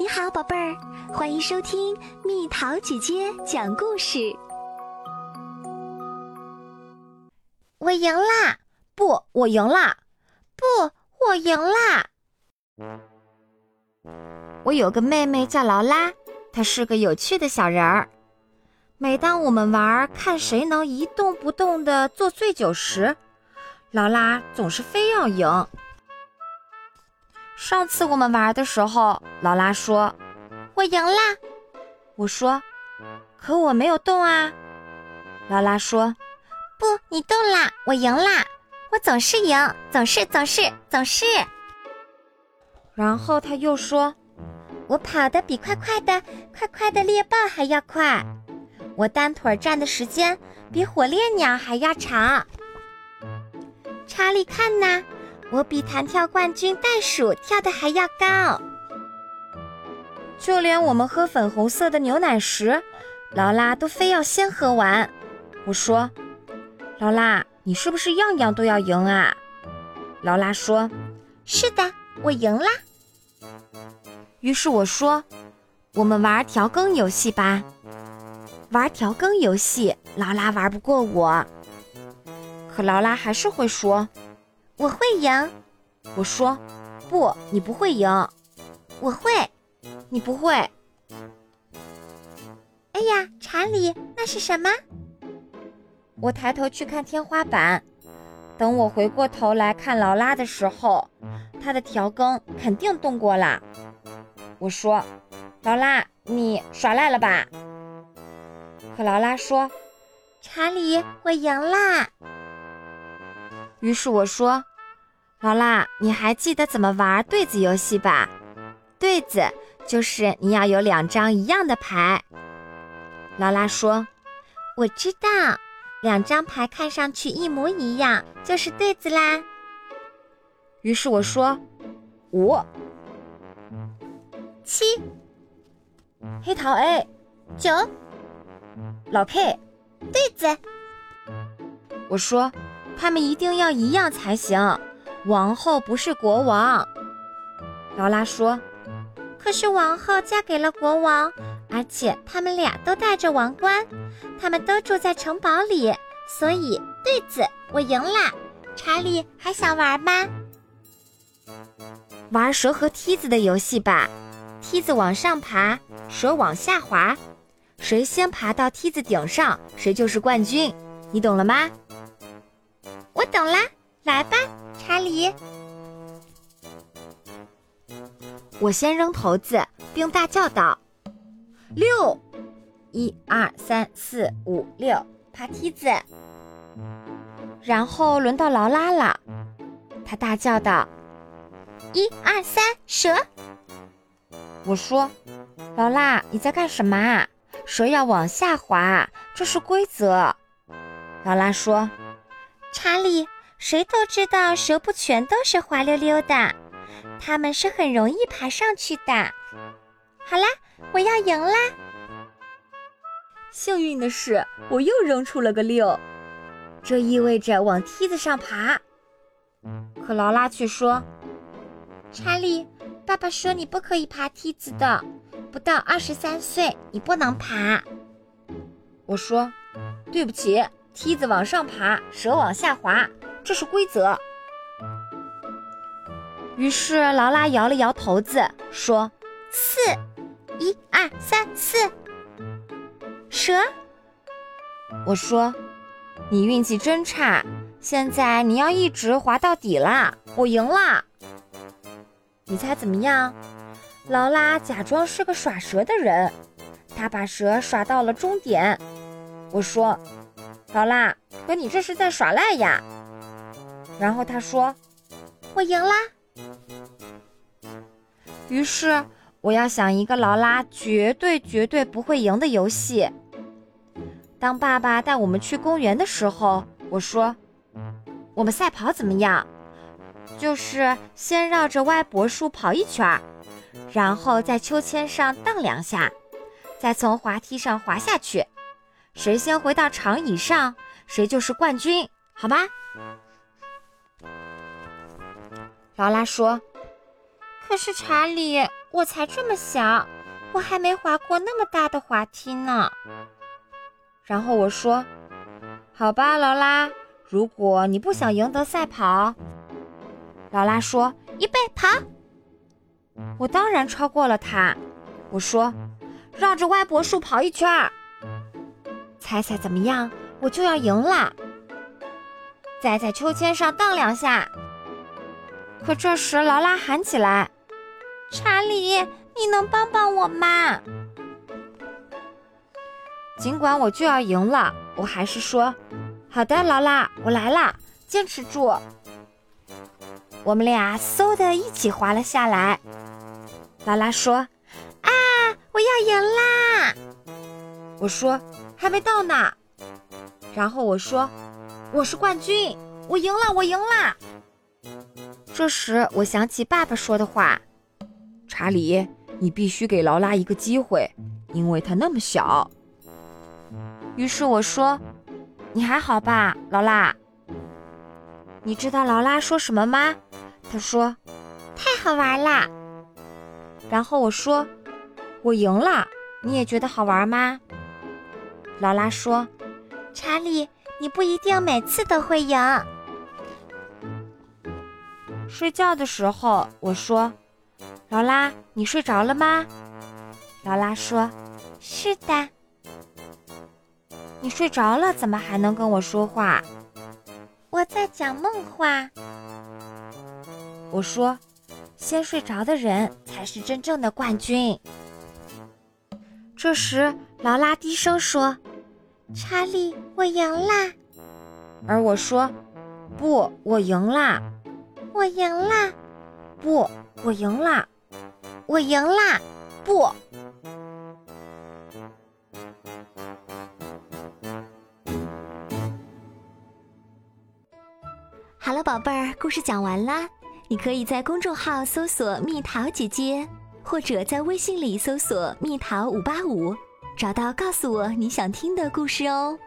你好，宝贝儿，欢迎收听蜜桃姐姐讲故事。我赢啦！不，我赢啦！不，我赢啦！我有个妹妹叫劳拉，她是个有趣的小人儿。每当我们玩看谁能一动不动的坐最久时，劳拉总是非要赢。上次我们玩的时候，劳拉说：“我赢啦。”我说：“可我没有动啊。”劳拉说：“不，你动啦，我赢啦，我总是赢，总是总是总是。”然后他又说：“我跑得比快快的快快的猎豹还要快，我单腿站的时间比火烈鸟还要长。”查理，看呐！我比弹跳冠军袋鼠跳的还要高。就连我们喝粉红色的牛奶时，劳拉都非要先喝完。我说：“劳拉，你是不是样样都要赢啊？”劳拉说：“是的，我赢啦。”于是我说：“我们玩调羹游戏吧。”玩调羹游戏，劳拉玩不过我，可劳拉还是会说。我会赢，我说不，你不会赢。我会，你不会。哎呀，查理，那是什么？我抬头去看天花板，等我回过头来看劳拉的时候，她的调羹肯定动过了。我说，劳拉，你耍赖了吧？可劳拉说，查理，我赢啦。于是我说：“劳拉，你还记得怎么玩对子游戏吧？对子就是你要有两张一样的牌。”劳拉说：“我知道，两张牌看上去一模一样就是对子啦。”于是我说：“五、七、黑桃 A、九、老 K，对子。”我说。他们一定要一样才行。王后不是国王，劳拉说。可是王后嫁给了国王，而且他们俩都戴着王冠，他们都住在城堡里，所以对子，我赢了。查理还想玩吗？玩蛇和梯子的游戏吧。梯子往上爬，蛇往下滑，谁先爬到梯子顶上，谁就是冠军。你懂了吗？懂啦，来吧，查理。我先扔骰子，并大叫道：“六，一二三四五六，爬梯子。”然后轮到劳拉了，他大叫道：“一二三，蛇！”我说：“劳拉，你在干什么啊？蛇要往下滑，这是规则。”劳拉说。查理，谁都知道蛇不全都是滑溜溜的，它们是很容易爬上去的。好啦，我要赢啦！幸运的是，我又扔出了个六，这意味着往梯子上爬。可劳拉却说：“查理，爸爸说你不可以爬梯子的，不到二十三岁你不能爬。”我说：“对不起。”梯子往上爬，蛇往下滑，这是规则。于是劳拉摇了摇头子，说：“四，一二三四，蛇。”我说：“你运气真差，现在你要一直滑到底啦！我赢了。”你猜怎么样？劳拉假装是个耍蛇的人，他把蛇耍到了终点。我说。劳拉，可你这是在耍赖呀！然后他说：“我赢啦。”于是我要想一个劳拉绝对绝对不会赢的游戏。当爸爸带我们去公园的时候，我说：“我们赛跑怎么样？就是先绕着歪脖树跑一圈，然后在秋千上荡两下，再从滑梯上滑下去。”谁先回到长椅上，谁就是冠军，好吗？劳拉说：“可是查理，我才这么小，我还没滑过那么大的滑梯呢。然后我说：“好吧，劳拉，如果你不想赢得赛跑。”劳拉说：“预备跑！”我当然超过了他。我说：“绕着歪脖树跑一圈儿。”猜猜怎么样？我就要赢了。再在秋千上荡两下。可这时劳拉喊起来：“查理，你能帮帮我吗？”尽管我就要赢了，我还是说：“好的，劳拉，我来了，坚持住。”我们俩嗖的一起滑了下来。劳拉说：“啊，我要赢啦！”我说：“还没到呢。”然后我说：“我是冠军，我赢了，我赢了。”这时我想起爸爸说的话：“查理，你必须给劳拉一个机会，因为她那么小。”于是我说：“你还好吧，劳拉？”你知道劳拉说什么吗？她说：“太好玩啦！”然后我说：“我赢了，你也觉得好玩吗？”劳拉说：“查理，你不一定每次都会赢。”睡觉的时候，我说：“劳拉，你睡着了吗？”劳拉说：“是的。”你睡着了，怎么还能跟我说话？我在讲梦话。我说，先睡着的人才是真正的冠军。这时，劳拉低声说：“查理，我赢啦！”而我说：“不，我赢啦！我赢啦！不，我赢啦！我赢啦！不。”好了，宝贝儿，故事讲完啦。你可以在公众号搜索“蜜桃姐姐”，或者在微信里搜索“蜜桃五八五”，找到告诉我你想听的故事哦。